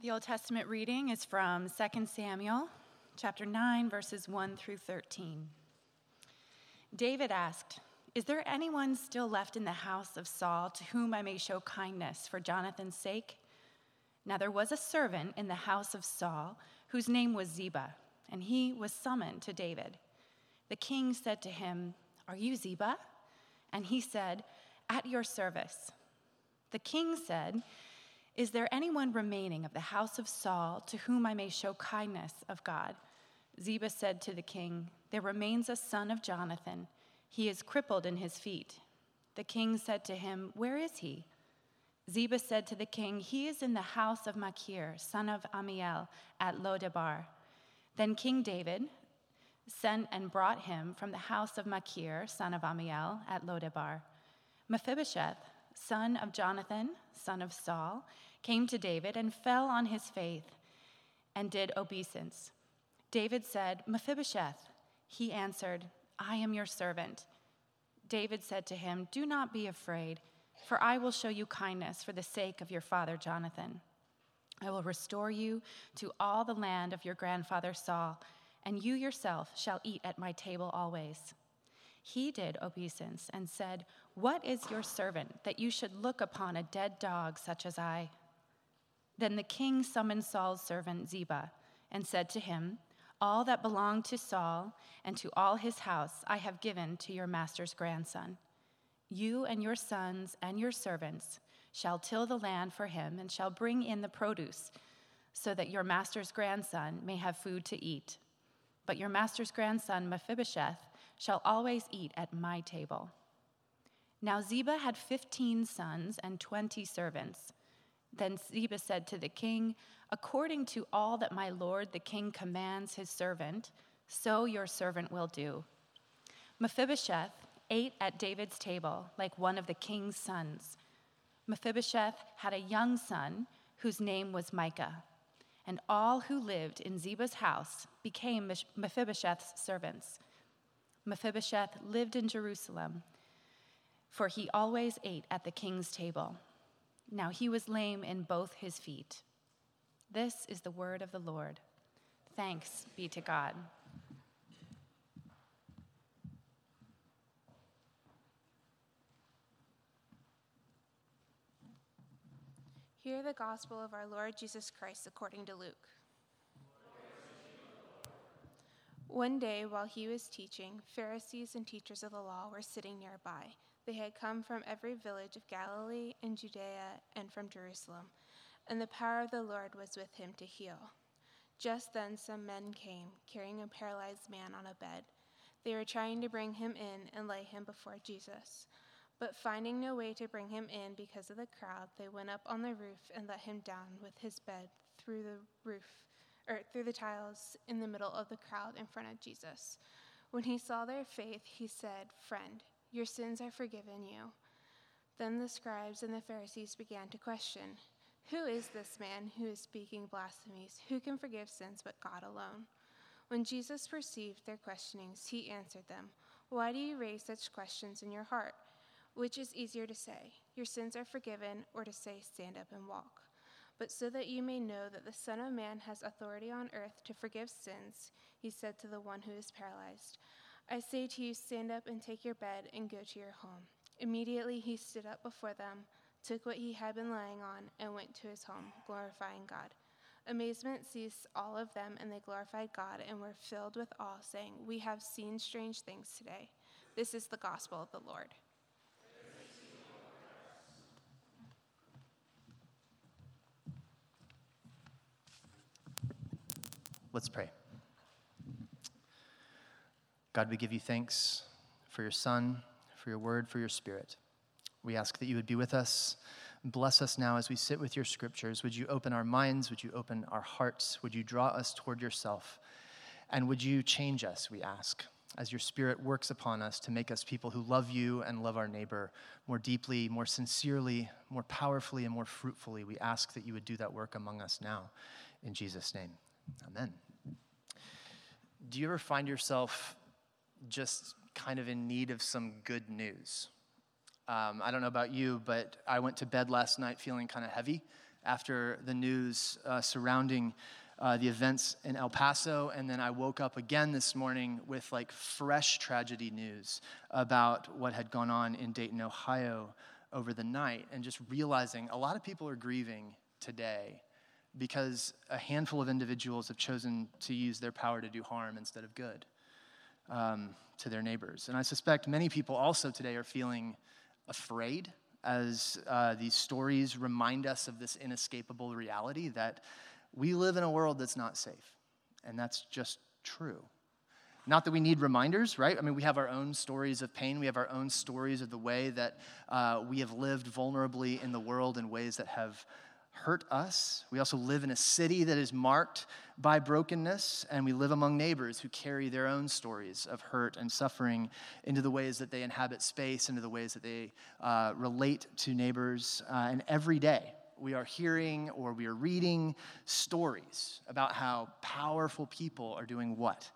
The Old Testament reading is from 2 Samuel chapter 9 verses 1 through 13. David asked, "Is there anyone still left in the house of Saul to whom I may show kindness for Jonathan's sake?" Now there was a servant in the house of Saul whose name was Ziba, and he was summoned to David. The king said to him, "Are you Ziba?" And he said, "At your service." The king said, is there anyone remaining of the house of Saul to whom I may show kindness of God? Ziba said to the king, There remains a son of Jonathan. He is crippled in his feet. The king said to him, Where is he? Ziba said to the king, He is in the house of Machir, son of Ammiel, at Lodabar. Then King David sent and brought him from the house of Machir, son of Ammiel, at Lodabar. Mephibosheth, son of Jonathan, son of Saul, came to David and fell on his face and did obeisance. David said, Mephibosheth. He answered, I am your servant. David said to him, Do not be afraid, for I will show you kindness for the sake of your father Jonathan. I will restore you to all the land of your grandfather Saul, and you yourself shall eat at my table always. He did obeisance and said, What is your servant that you should look upon a dead dog such as I? Then the king summoned Saul's servant Ziba and said to him, All that belonged to Saul and to all his house I have given to your master's grandson. You and your sons and your servants shall till the land for him and shall bring in the produce, so that your master's grandson may have food to eat. But your master's grandson, Mephibosheth, shall always eat at my table. Now Ziba had fifteen sons and twenty servants. Then Ziba said to the king, According to all that my lord the king commands his servant, so your servant will do. Mephibosheth ate at David's table like one of the king's sons. Mephibosheth had a young son whose name was Micah, and all who lived in Ziba's house became Mephibosheth's servants. Mephibosheth lived in Jerusalem, for he always ate at the king's table. Now he was lame in both his feet. This is the word of the Lord. Thanks be to God. Hear the gospel of our Lord Jesus Christ according to Luke. One day, while he was teaching, Pharisees and teachers of the law were sitting nearby. They had come from every village of Galilee and Judea and from Jerusalem, and the power of the Lord was with him to heal. Just then, some men came, carrying a paralyzed man on a bed. They were trying to bring him in and lay him before Jesus. But finding no way to bring him in because of the crowd, they went up on the roof and let him down with his bed through the roof, or through the tiles in the middle of the crowd in front of Jesus. When he saw their faith, he said, Friend, your sins are forgiven you. Then the scribes and the Pharisees began to question Who is this man who is speaking blasphemies? Who can forgive sins but God alone? When Jesus perceived their questionings, he answered them Why do you raise such questions in your heart? Which is easier to say, Your sins are forgiven, or to say, Stand up and walk? But so that you may know that the Son of Man has authority on earth to forgive sins, he said to the one who is paralyzed, I say to you, stand up and take your bed and go to your home. Immediately he stood up before them, took what he had been lying on, and went to his home, glorifying God. Amazement seized all of them, and they glorified God and were filled with awe, saying, We have seen strange things today. This is the gospel of the Lord. Let's pray. God, we give you thanks for your Son, for your word, for your Spirit. We ask that you would be with us. Bless us now as we sit with your scriptures. Would you open our minds? Would you open our hearts? Would you draw us toward yourself? And would you change us, we ask, as your Spirit works upon us to make us people who love you and love our neighbor more deeply, more sincerely, more powerfully, and more fruitfully? We ask that you would do that work among us now. In Jesus' name, amen. Do you ever find yourself just kind of in need of some good news. Um, I don't know about you, but I went to bed last night feeling kind of heavy. after the news uh, surrounding uh, the events in El Paso, and then I woke up again this morning with like fresh tragedy news about what had gone on in Dayton, Ohio over the night, and just realizing a lot of people are grieving today because a handful of individuals have chosen to use their power to do harm instead of good um, to their neighbors. And I suspect many people also today are feeling afraid as uh, these stories remind us of this inescapable reality that we live in a world that's not safe. And that's just true. Not that we need reminders, right? I mean, we have our own stories of pain. We have our own stories of the way that uh, we have lived vulnerably in the world in ways that have hurt us. We also live in a city that is marked by brokenness, and we live among neighbors who carry their own stories of hurt and suffering into the ways that they inhabit space, into the ways that they uh, relate to neighbors. Uh, and every day, we are hearing or we are reading stories about how powerful people are doing what?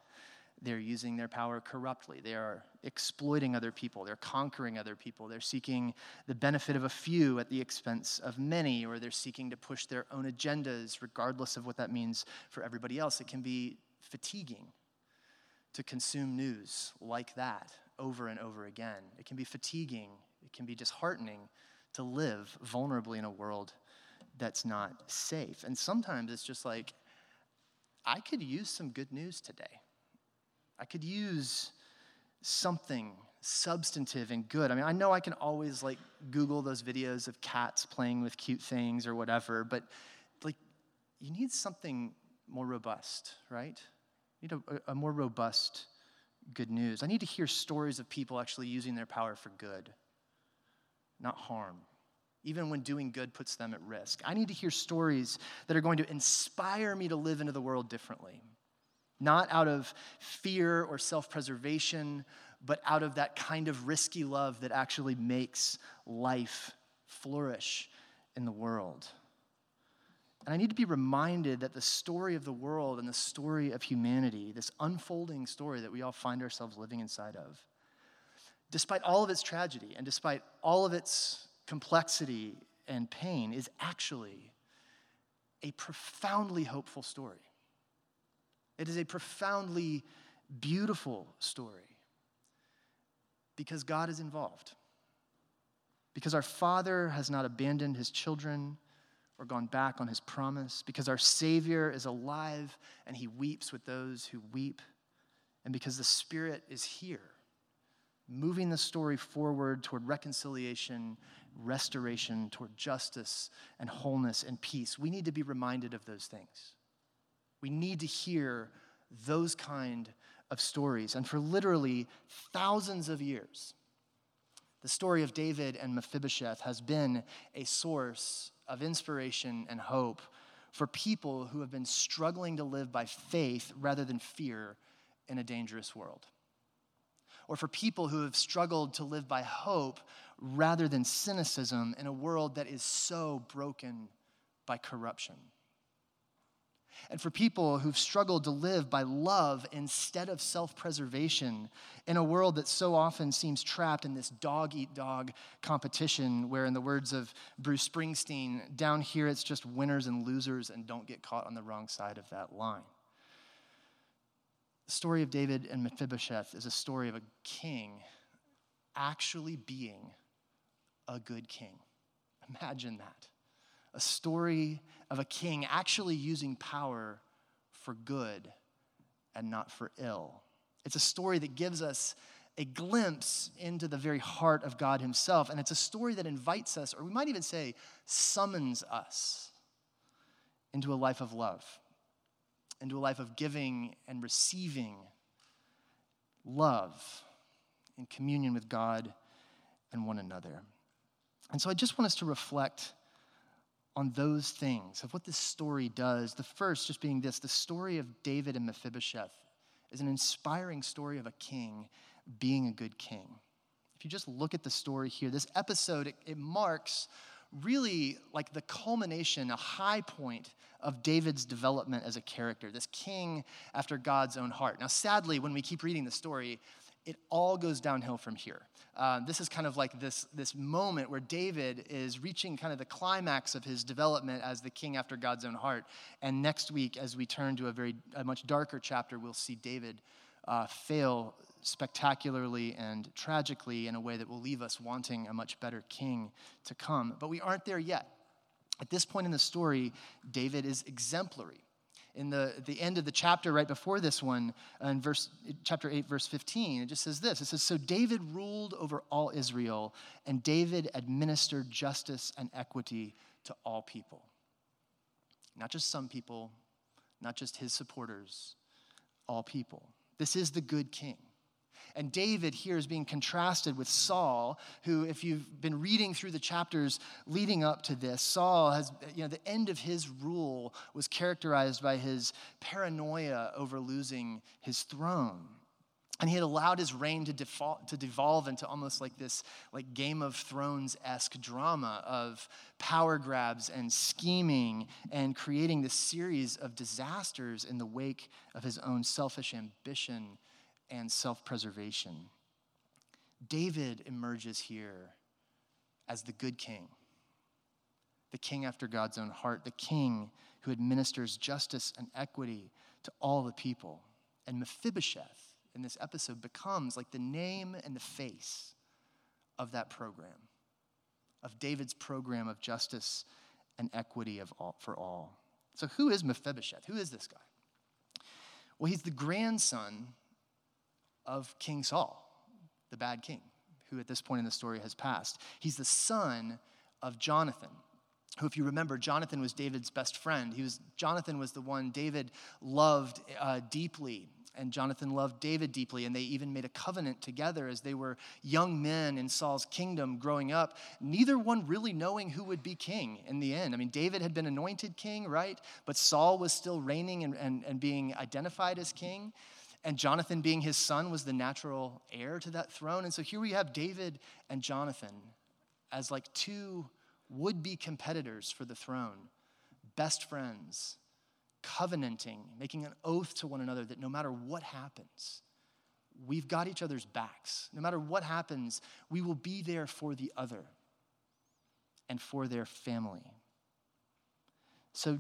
They're using their power corruptly. They are exploiting other people. They're conquering other people. They're seeking the benefit of a few at the expense of many, or they're seeking to push their own agendas, regardless of what that means for everybody else. It can be fatiguing to consume news like that over and over again. It can be fatiguing. It can be disheartening to live vulnerably in a world that's not safe. And sometimes it's just like, I could use some good news today. I could use something substantive and good. I mean, I know I can always like Google those videos of cats playing with cute things or whatever, but like you need something more robust, right? You need a, a more robust good news. I need to hear stories of people actually using their power for good, not harm even when doing good puts them at risk. I need to hear stories that are going to inspire me to live into the world differently, not out of fear or self preservation, but out of that kind of risky love that actually makes life flourish in the world. And I need to be reminded that the story of the world and the story of humanity, this unfolding story that we all find ourselves living inside of, despite all of its tragedy and despite all of its complexity and pain is actually a profoundly hopeful story. It is a profoundly beautiful story because God is involved. Because our Father has not abandoned his children or gone back on his promise. Because our Savior is alive and he weeps with those who weep. And because the Spirit is here, moving the story forward toward reconciliation restoration, toward justice and wholeness and peace. We need to be reminded of those things. We need to hear those kind of stories. And for literally thousands of years, the story of David and Mephibosheth has been a source of inspiration and hope for people who have been struggling to live by faith rather than fear in a dangerous world or for people who have struggled to live by hope rather than cynicism in a world that is so broken by corruption. And for people who've struggled to live by love instead of self preservation in a world that so often seems trapped in this dog eat dog competition, where, in the words of Bruce Springsteen, down here it's just winners and losers, and don't get caught on the wrong side of that line. The story of David and Mephibosheth is a story of a king actually being a good king. Imagine that. A story of a king actually using power for good and not for ill. It's a story that gives us a glimpse into the very heart of God Himself. And it's a story that invites us, or we might even say, summons us into a life of love into a life of giving and receiving love in communion with God and one another. And so I just want us to reflect on those things of what this story does. The first, just being this the story of David and Mephibosheth is an inspiring story of a king being a good king. If you just look at the story here, this episode, it, it marks really like the culmination, a high point of David's development as a character, this king after God's own heart. Now, sadly, when we keep reading the story, it all goes downhill from here. Uh, this is kind of like this, this moment where David is reaching kind of the climax of his development as the king after God's own heart. And next week, as we turn to a very a much darker chapter, we'll see David uh, fail spectacularly and tragically in a way that will leave us wanting a much better king to come. But we aren't there yet. At this point in the story, David is exemplary in the, the end of the chapter right before this one, uh, in verse, chapter 8, verse 15, it just says this. It says, So David ruled over all Israel, and David administered justice and equity to all people. Not just some people, not just his supporters, all people. This is the good king. And David here is being contrasted with Saul, who, if you've been reading through the chapters leading up to this, Saul has, you know, the end of his rule was characterized by his paranoia over losing his throne. And he had allowed his reign to, default, to devolve into almost like this like Game of Thrones esque drama of power grabs and scheming and creating this series of disasters in the wake of his own selfish ambition and self preservation. David emerges here as the good king, the king after God's own heart, the king who administers justice and equity to all the people. And Mephibosheth in this episode becomes like the name and the face of that program, of David's program of justice and equity of all, for all. So, who is Mephibosheth? Who is this guy? Well, he's the grandson of King Saul, the bad king, who at this point in the story has passed. He's the son of Jonathan, who, if you remember, Jonathan was David's best friend. He was, Jonathan was the one David loved uh, deeply, and Jonathan loved David deeply, and they even made a covenant together as they were young men in Saul's kingdom growing up, neither one really knowing who would be king in the end. I mean, David had been anointed king, right? But Saul was still reigning and, and, and being identified as king. And Jonathan, being his son, was the natural heir to that throne. And so here we have David and Jonathan as like two would be competitors for the throne, best friends, covenanting, making an oath to one another that no matter what happens, we've got each other's backs. No matter what happens, we will be there for the other and for their family. So,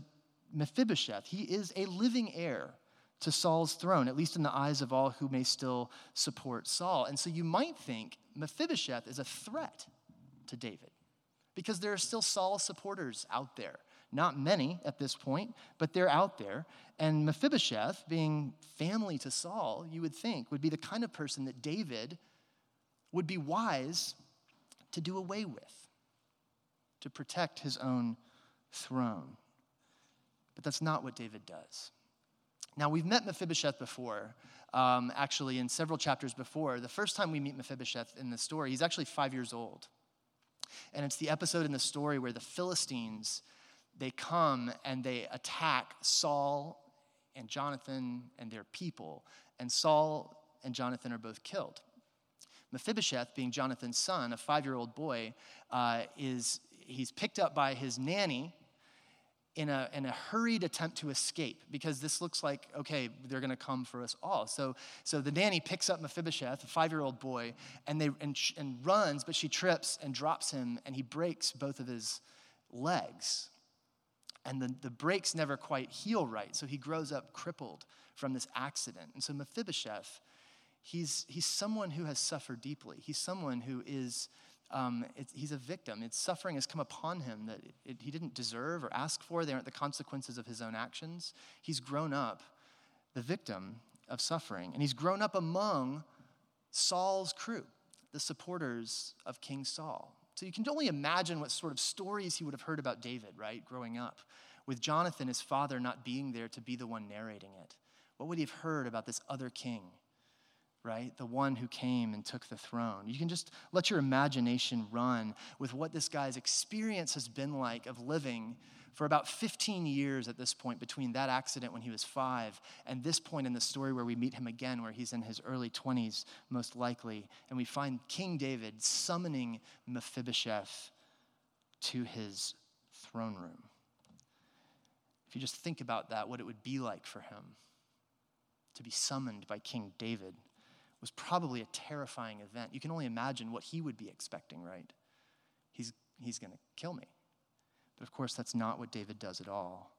Mephibosheth, he is a living heir to Saul's throne, at least in the eyes of all who may still support Saul. And so you might think Mephibosheth is a threat to David because there are still Saul supporters out there. Not many at this point, but they're out there. And Mephibosheth, being family to Saul, you would think would be the kind of person that David would be wise to do away with, to protect his own throne. But that's not what David does. Now, we've met Mephibosheth before, um, actually, in several chapters before. The first time we meet Mephibosheth in the story, he's actually five years old. And it's the episode in the story where the Philistines, they come and they attack Saul and Jonathan and their people. And Saul and Jonathan are both killed. Mephibosheth, being Jonathan's son, a five-year-old boy, uh, is he's picked up by his nanny in a, in a hurried attempt to escape because this looks like, okay, they're going to come for us all. So, so the nanny picks up Mephibosheth, a five year old boy, and, they, and, and runs, but she trips and drops him, and he breaks both of his legs. And the, the breaks never quite heal right. So he grows up crippled from this accident. And so Mephibosheth, he's, he's someone who has suffered deeply. He's someone who is um, he's a victim. It's suffering has come upon him that it, it, he didn't deserve or ask for. They aren't the consequences of his own actions. He's grown up the victim of suffering, and he's grown up among Saul's crew, the supporters of King Saul. So you can only imagine what sort of stories he would have heard about David, right, growing up, with Jonathan, his father, not being there to be the one narrating it. What would he have heard about this other king? Right? The one who came and took the throne. You can just let your imagination run with what this guy's experience has been like of living for about 15 years at this point between that accident when he was five and this point in the story where we meet him again, where he's in his early 20s, most likely. And we find King David summoning Mephibosheth to his throne room. If you just think about that, what it would be like for him to be summoned by King David was probably a terrifying event. You can only imagine what he would be expecting, right? He's, he's going to kill me. But of course, that's not what David does at all.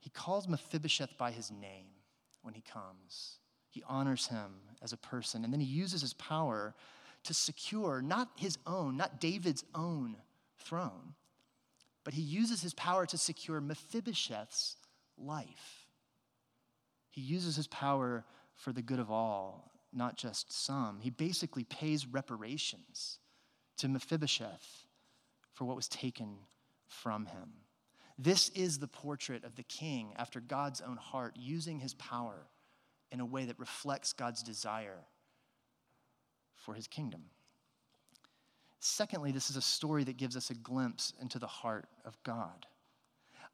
He calls Mephibosheth by his name when he comes. He honors him as a person, and then he uses his power to secure not his own, not David's own throne, but he uses his power to secure Mephibosheth's life. He uses his power for the good of all, not just some. He basically pays reparations to Mephibosheth for what was taken from him. This is the portrait of the king after God's own heart, using his power in a way that reflects God's desire for his kingdom. Secondly, this is a story that gives us a glimpse into the heart of God.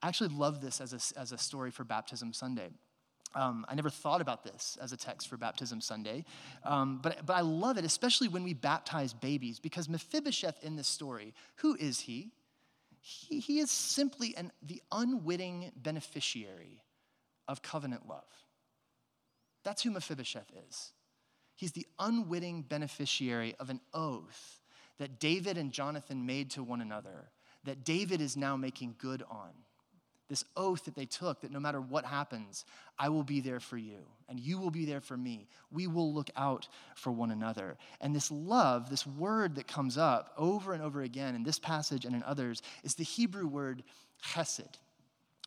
I actually love this as a, as a story for Baptism Sunday. Um, I never thought about this as a text for Baptism Sunday, um, but, but I love it, especially when we baptize babies, because Mephibosheth in this story, who is he? He, he is simply an, the unwitting beneficiary of covenant love. That's who Mephibosheth is. He's the unwitting beneficiary of an oath that David and Jonathan made to one another, that David is now making good on. This oath that they took that no matter what happens, I will be there for you and you will be there for me. We will look out for one another. And this love, this word that comes up over and over again in this passage and in others, is the Hebrew word chesed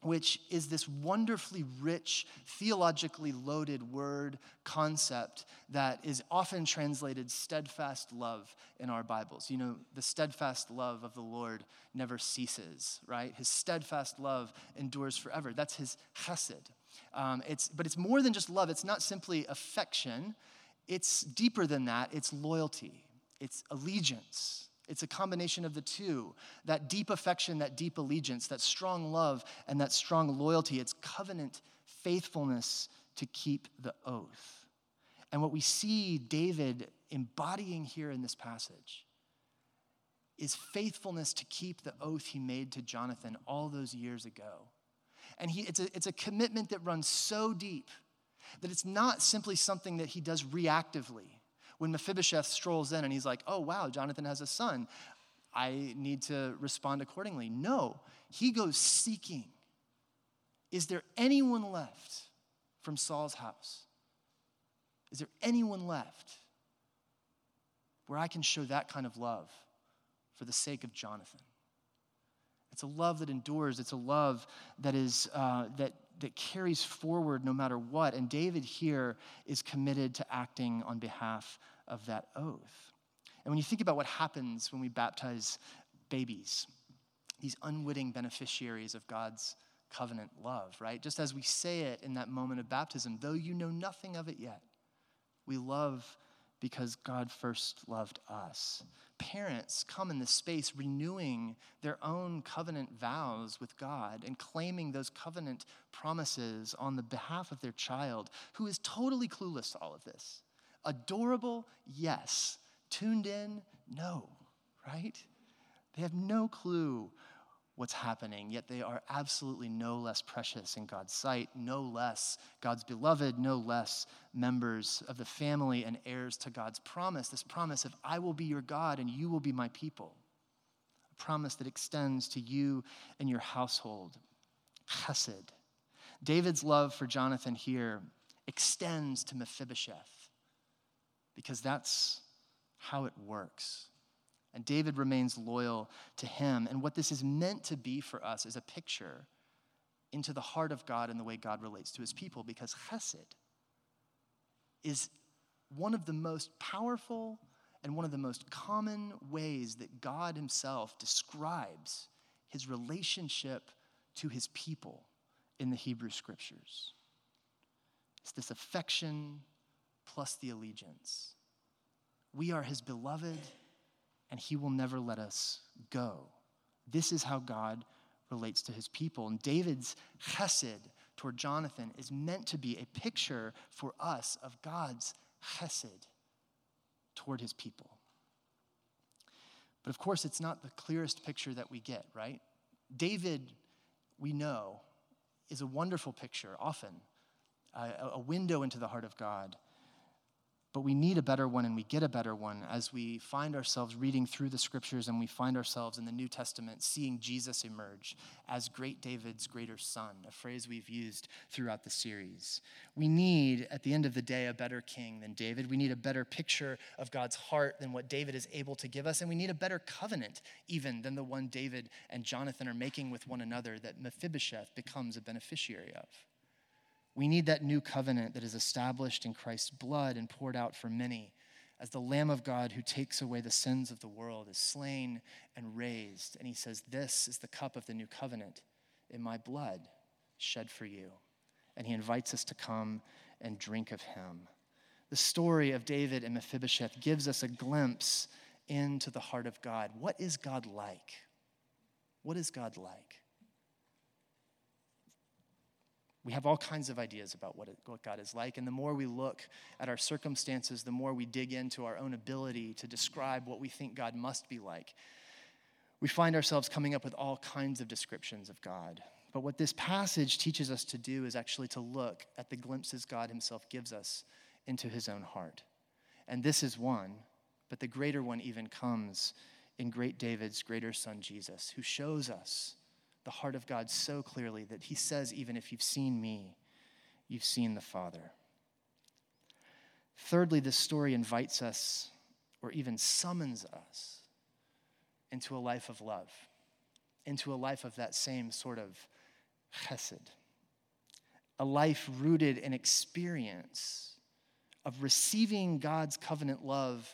which is this wonderfully rich, theologically loaded word concept that is often translated steadfast love in our Bibles. You know, the steadfast love of the Lord never ceases, right? His steadfast love endures forever. That's his chesed. Um, it's, but it's more than just love, it's not simply affection, it's deeper than that, it's loyalty, it's allegiance. It's a combination of the two that deep affection, that deep allegiance, that strong love, and that strong loyalty. It's covenant faithfulness to keep the oath. And what we see David embodying here in this passage is faithfulness to keep the oath he made to Jonathan all those years ago. And he, it's, a, it's a commitment that runs so deep that it's not simply something that he does reactively when Mephibosheth strolls in and he's like, oh, wow, Jonathan has a son. I need to respond accordingly. No, he goes seeking. Is there anyone left from Saul's house? Is there anyone left where I can show that kind of love for the sake of Jonathan? It's a love that endures. It's a love that is uh, that that carries forward no matter what. And David here is committed to acting on behalf of that oath. And when you think about what happens when we baptize babies, these unwitting beneficiaries of God's covenant love, right? Just as we say it in that moment of baptism, though you know nothing of it yet, we love because God first loved us. Parents come in this space renewing their own covenant vows with God and claiming those covenant promises on the behalf of their child who is totally clueless to all of this. Adorable, yes. Tuned in, no, right? They have no clue what's happening, yet they are absolutely no less precious in God's sight, no less God's beloved, no less members of the family and heirs to God's promise. This promise of, I will be your God and you will be my people. A promise that extends to you and your household. Chesed. David's love for Jonathan here extends to Mephibosheth because that's how it works. And David remains loyal to him. And what this is meant to be for us is a picture into the heart of God and the way God relates to his people, because chesed is one of the most powerful and one of the most common ways that God himself describes his relationship to his people in the Hebrew scriptures. It's this affection plus the allegiance. We are his beloved and he will never let us go. This is how God relates to his people. And David's chesed toward Jonathan is meant to be a picture for us of God's chesed toward his people. But of course, it's not the clearest picture that we get, right? David, we know, is a wonderful picture, often, a, a window into the heart of God. But we need a better one, and we get a better one as we find ourselves reading through the scriptures and we find ourselves in the New Testament seeing Jesus emerge as great David's greater son, a phrase we've used throughout the series. We need, at the end of the day, a better king than David. We need a better picture of God's heart than what David is able to give us, and we need a better covenant, even than the one David and Jonathan are making with one another that Mephibosheth becomes a beneficiary of. We need that new covenant that is established in Christ's blood and poured out for many, as the Lamb of God who takes away the sins of the world is slain and raised. And he says, This is the cup of the new covenant in my blood shed for you. And he invites us to come and drink of him. The story of David and Mephibosheth gives us a glimpse into the heart of God. What is God like? What is God like? We have all kinds of ideas about what, it, what God is like. And the more we look at our circumstances, the more we dig into our own ability to describe what we think God must be like. We find ourselves coming up with all kinds of descriptions of God. But what this passage teaches us to do is actually to look at the glimpses God Himself gives us into His own heart. And this is one, but the greater one even comes in great David's greater son, Jesus, who shows us the heart of God so clearly that he says, even if you've seen me, you've seen the Father. Thirdly, this story invites us, or even summons us, into a life of love, into a life of that same sort of chesed, a life rooted in experience of receiving God's covenant love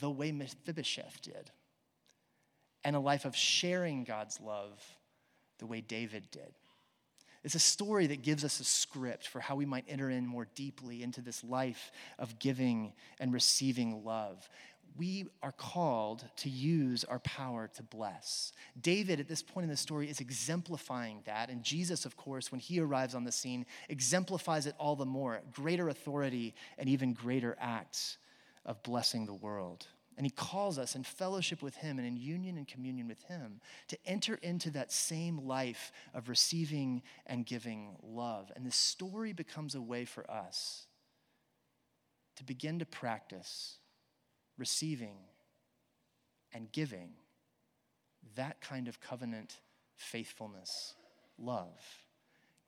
the way Mephibosheth did, and a life of sharing God's love the way David did. It's a story that gives us a script for how we might enter in more deeply into this life of giving and receiving love. We are called to use our power to bless. David, at this point in the story, is exemplifying that. And Jesus, of course, when he arrives on the scene, exemplifies it all the more greater authority and even greater acts of blessing the world. And he calls us in fellowship with him and in union and communion with him to enter into that same life of receiving and giving love. And this story becomes a way for us to begin to practice receiving and giving that kind of covenant faithfulness, love.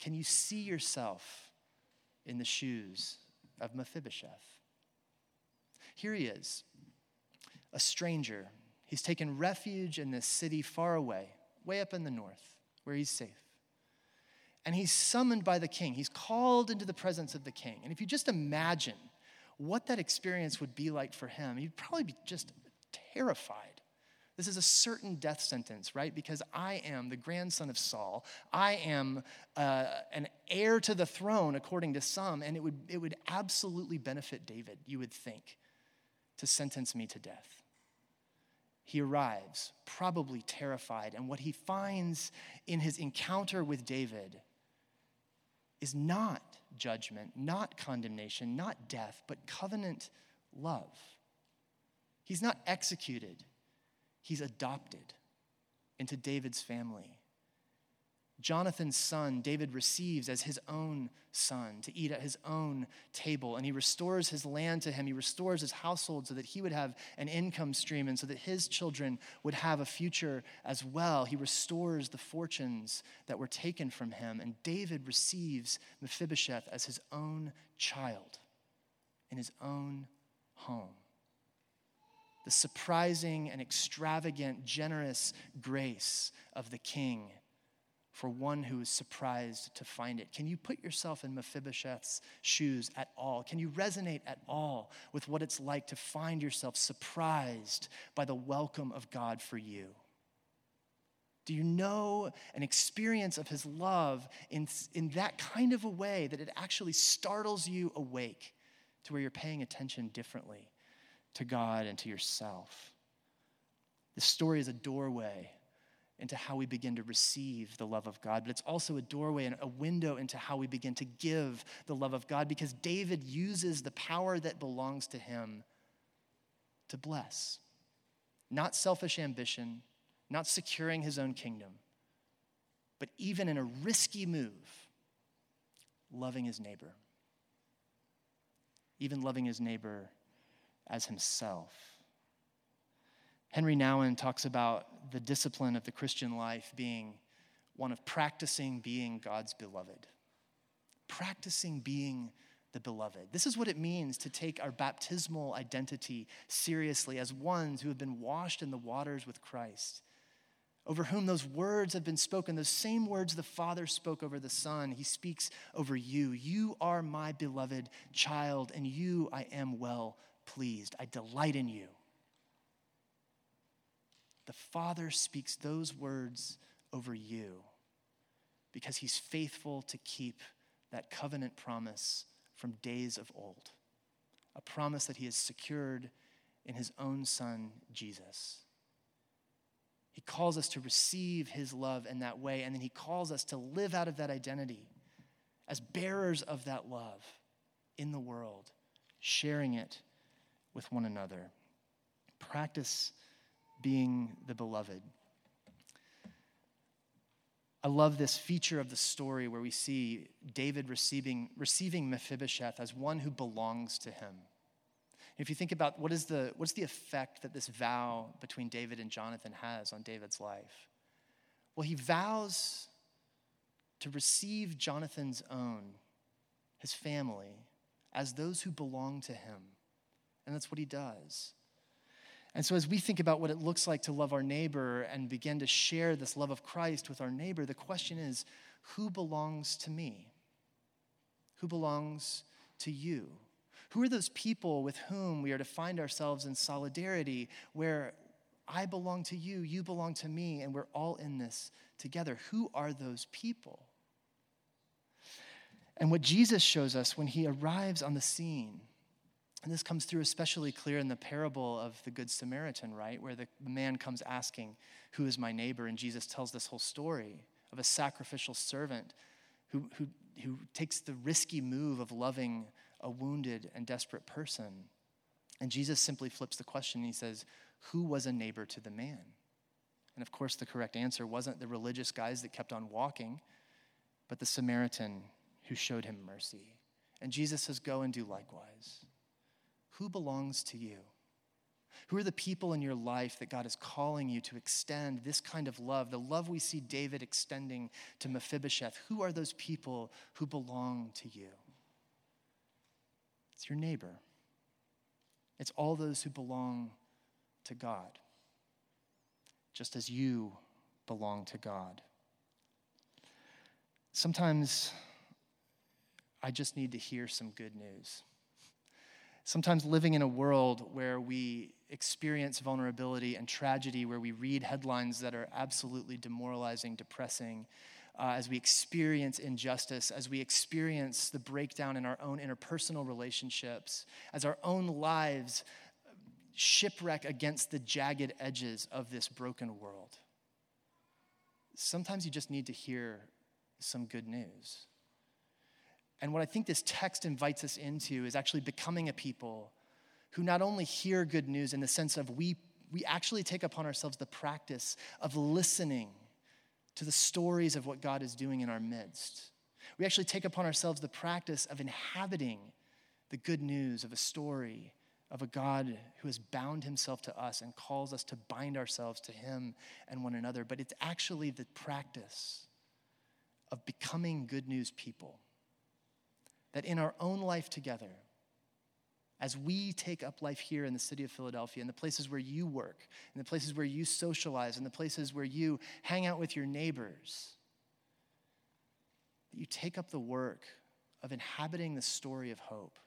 Can you see yourself in the shoes of Mephibosheth? Here he is a stranger. He's taken refuge in this city far away, way up in the north, where he's safe. And he's summoned by the king. He's called into the presence of the king. And if you just imagine what that experience would be like for him, he'd probably be just terrified. This is a certain death sentence, right? Because I am the grandson of Saul. I am uh, an heir to the throne, according to some, and it would, it would absolutely benefit David, you would think, to sentence me to death he arrives, probably terrified. And what he finds in his encounter with David is not judgment, not condemnation, not death, but covenant love. He's not executed, he's adopted into David's family. Jonathan's son, David receives as his own son to eat at his own table. And he restores his land to him. He restores his household so that he would have an income stream and so that his children would have a future as well. He restores the fortunes that were taken from him. And David receives Mephibosheth as his own child in his own home. The surprising and extravagant, generous grace of the king for one who is surprised to find it? Can you put yourself in Mephibosheth's shoes at all? Can you resonate at all with what it's like to find yourself surprised by the welcome of God for you? Do you know an experience of his love in, in that kind of a way that it actually startles you awake to where you're paying attention differently to God and to yourself? This story is a doorway into how we begin to receive the love of God, but it's also a doorway and a window into how we begin to give the love of God because David uses the power that belongs to him to bless. Not selfish ambition, not securing his own kingdom, but even in a risky move, loving his neighbor. Even loving his neighbor as himself. Henry Nouwen talks about the discipline of the Christian life being one of practicing being God's beloved. Practicing being the beloved. This is what it means to take our baptismal identity seriously as ones who have been washed in the waters with Christ, over whom those words have been spoken, those same words the Father spoke over the Son, He speaks over you. You are my beloved child, and you I am well pleased. I delight in you. The Father speaks those words over you because He's faithful to keep that covenant promise from days of old, a promise that he has secured in his own son, Jesus. He calls us to receive his love in that way, and then he calls us to live out of that identity as bearers of that love in the world, sharing it with one another. Practice being the beloved. I love this feature of the story where we see David receiving, receiving Mephibosheth as one who belongs to him. If you think about what is the, what's the effect that this vow between David and Jonathan has on David's life? Well, he vows to receive Jonathan's own, his family, as those who belong to him. And that's what he does. And so, as we think about what it looks like to love our neighbor and begin to share this love of Christ with our neighbor, the question is who belongs to me? Who belongs to you? Who are those people with whom we are to find ourselves in solidarity where I belong to you, you belong to me, and we're all in this together? Who are those people? And what Jesus shows us when he arrives on the scene and this comes through especially clear in the parable of the Good Samaritan, right? Where the, man comes asking, Who is my neighbor? And Jesus tells this whole story of a sacrificial servant who, who, who takes the risky move of loving a wounded and desperate person. And Jesus simply flips the question and he says, Who was a neighbor to the man? And of course, the correct answer wasn't the religious guys that kept on walking, but the Samaritan who showed him mercy. And Jesus says, Go and do likewise. Who belongs to you? Who are the people in your life that God is calling you to extend this kind of love, the love we see David extending to Mephibosheth? Who are those people who belong to you? It's your neighbor, it's all those who belong to God, just as you belong to God. Sometimes I just need to hear some good news. Sometimes living in a world where we experience vulnerability and tragedy, where we read headlines that are absolutely demoralizing, depressing, uh, as we experience injustice, as we experience the breakdown in our own interpersonal relationships, as our own lives shipwreck against the jagged edges of this broken world. Sometimes you just need to hear some good news. And what I think this text invites us into is actually becoming a people who not only hear good news in the sense of we, we actually take upon ourselves the practice of listening to the stories of what God is doing in our midst. We actually take upon ourselves the practice of inhabiting the good news of a story of a God who has bound himself to us and calls us to bind ourselves to him and one another. But it's actually the practice of becoming good news people that in our own life together, as we take up life here in the city of Philadelphia, in the places where you work, in the places where you socialize, in the places where you hang out with your neighbors, that you take up the work of inhabiting the story of hope,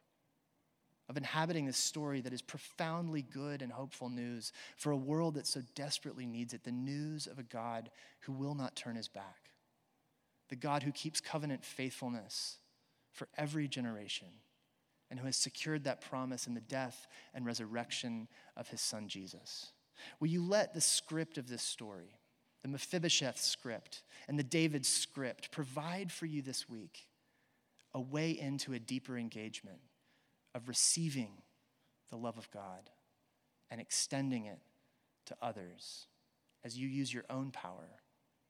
of inhabiting this story that is profoundly good and hopeful news for a world that so desperately needs it the news of a God who will not turn his back, the God who keeps covenant faithfulness for every generation and who has secured that promise in the death and resurrection of his son Jesus. Will you let the script of this story, the Mephibosheth script and the David script, provide for you this week a way into a deeper engagement of receiving the love of God and extending it to others as you use your own power,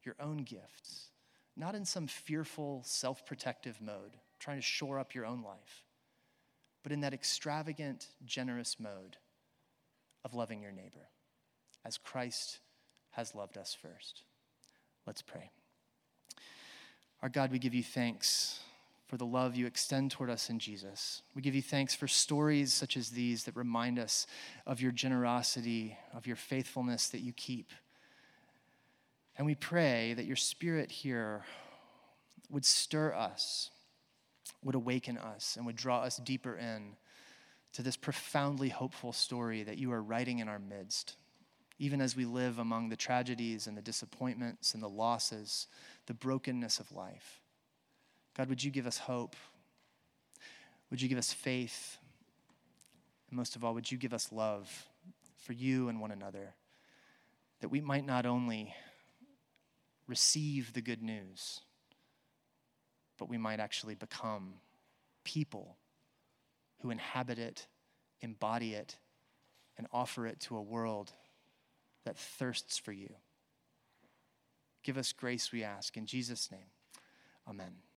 your own gifts, not in some fearful, self protective mode trying to shore up your own life, but in that extravagant, generous mode of loving your neighbor as Christ has loved us first. Let's pray. Our God, we give you thanks for the love you extend toward us in Jesus. We give you thanks for stories such as these that remind us of your generosity, of your faithfulness that you keep. And we pray that your spirit here would stir us, would awaken us, and would draw us deeper in to this profoundly hopeful story that you are writing in our midst, even as we live among the tragedies and the disappointments and the losses, the brokenness of life. God, would you give us hope? Would you give us faith? And most of all, would you give us love for you and one another, that we might not only receive the good news, but we might actually become people who inhabit it, embody it, and offer it to a world that thirsts for you. Give us grace, we ask. In Jesus' name, amen.